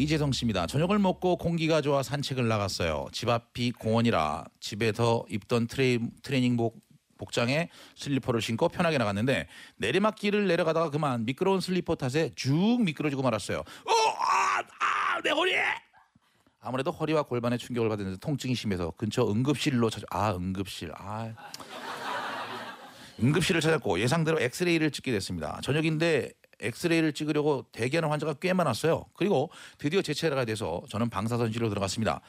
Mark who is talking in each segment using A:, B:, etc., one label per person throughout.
A: 이재성 씨입니다. 저녁을 먹고 공기가 좋아 산책을 나갔어요. 집 앞이 공원이라 집에서 입던 트레이, 트레이닝복 복장에 슬리퍼를 신고 편하게 나갔는데 내리막길을 내려가다가 그만 미끄러운 슬리퍼 탓에 쭉 미끄러지고 말았어요. 어, 아, 아, 내 허리! 아무래도 허리와 골반에 충격을 받으면서 통증이 심해서 근처 응급실로 찾아 아 응급실 아 응급실을 찾았고 예상대로 엑스레이를 찍게 됐습니다. 저녁인데 엑스레이를 찍으려고 대기하는 환자가 꽤 많았어요. 그리고 드디어 제 차례가 돼서 저는 방사선실로 들어갔습니다.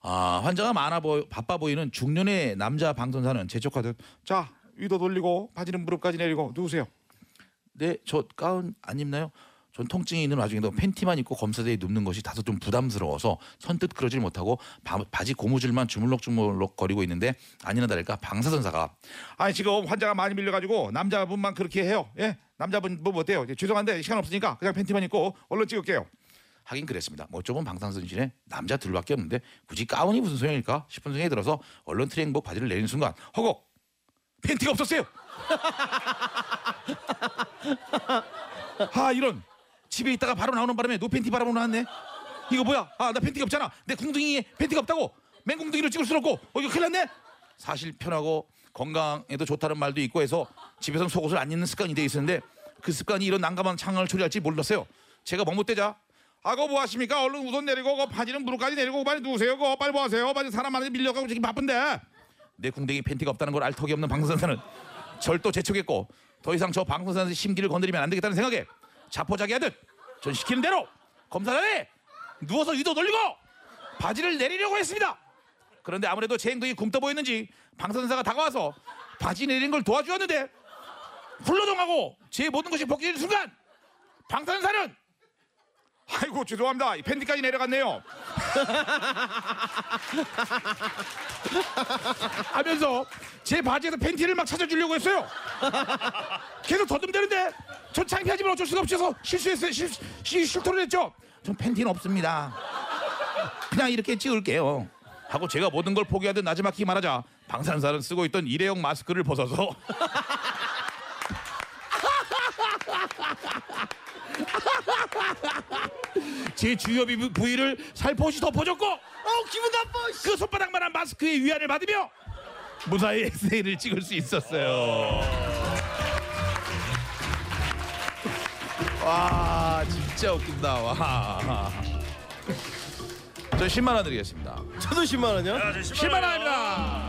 A: 아, 환자가 많아 보여 바빠 보이는 중년의 남자 방송사는 재촉하듯
B: 자 위도 돌리고 바지는 무릎까지 내리고 누우세요.
A: 네, 저 가운 안 입나요? 전 통증이 있는 와중에도 팬티만 입고 검사대에 눕는 것이 다소 좀 부담스러워서 선뜻 그러질 못하고 바, 바지 고무줄만 주물럭주물럭 거리고 있는데 아니나 다를까 방사선사가
B: 아니 지금 환자가 많이 밀려가지고 남자분만 그렇게 해요. 예 남자분 뭐 어때요? 죄송한데 시간 없으니까 그냥 팬티만 입고 얼른 찍을게요.
A: 하긴 그랬습니다. 뭐 좁은 방사선실에 남자 둘밖에 없는데 굳이 가운이 무슨 소용일까 싶은 생각이 들어서 얼른 트레이닝복 바지를 내리는 순간 허걱 팬티가 없었어요. 아 이런 집에 있다가 바로 나오는 바람에 no 팬티 바람으로 나왔네. 이거 뭐야? 아 나 팬티가 없잖아. 내 궁둥이에 팬티가 없다고. 맹궁둥이로 찍을 수 없고. 어 이거 큰일 났네. 사실 편하고 건강에도 좋다는 말도 있고 해서 집에서는 속옷을 안 입는 습관이 돼 있었는데 그 습관이 이런 난감한 상황을 초래할지 몰랐어요. 제가 멍못대자
B: 아고 뭐 하십니까? 얼른 우선 내리고 그 바지는 무릎까지 내리고 빨리 누우세요. 그 빨리 뭐 하세요? 빨리 사람 많이 밀려가고 지금 바쁜데.
A: 내 궁뎅이 팬티가 없다는 걸 알 턱이 없는 방송사는 절도 재촉했고 더 이상 저 방송사의 심기를 건드리면 안 되겠다는 생각에 자포자기 하듯 전 시키는 대로 검사단에 누워서 위도 돌리고 바지를 내리려고 했습니다. 그런데 아무래도 제 행동이 굼떠 보였는지 방송사가 다가와서 바지 내리는 걸 도와주었는데 훌러덩하고 제 모든 것이 벗겨지는 순간 방탄사는
B: 아이고 죄송합니다. 이 팬티까지 내려갔네요.
A: 하면서 제 바지에서 팬티를 막 찾아주려고 했어요. 계속 더듬대는데 전 창피하지만 어쩔 수가 없어서 실수했어요. 실, 실, 실토를 했죠. 전 팬티는 없습니다. 그냥 이렇게 찍을게요. 하고 제가 모든 걸 포기하듯 나지막히 말하자 방산사는 쓰고 있던 일회용 마스크를 벗어서 제 주요 부- 부위를 살포시 덮어줬고
C: 어 기분 나빠.
A: 그 손바닥만한 마스크의 위안을 받으며 무사히 엑스레이를 찍을 수 있었어요. 와 진짜 웃긴다. 와. 저 10만 원 드리겠습니다.
C: 저도 10만 원이요?
A: 10만 원입니다.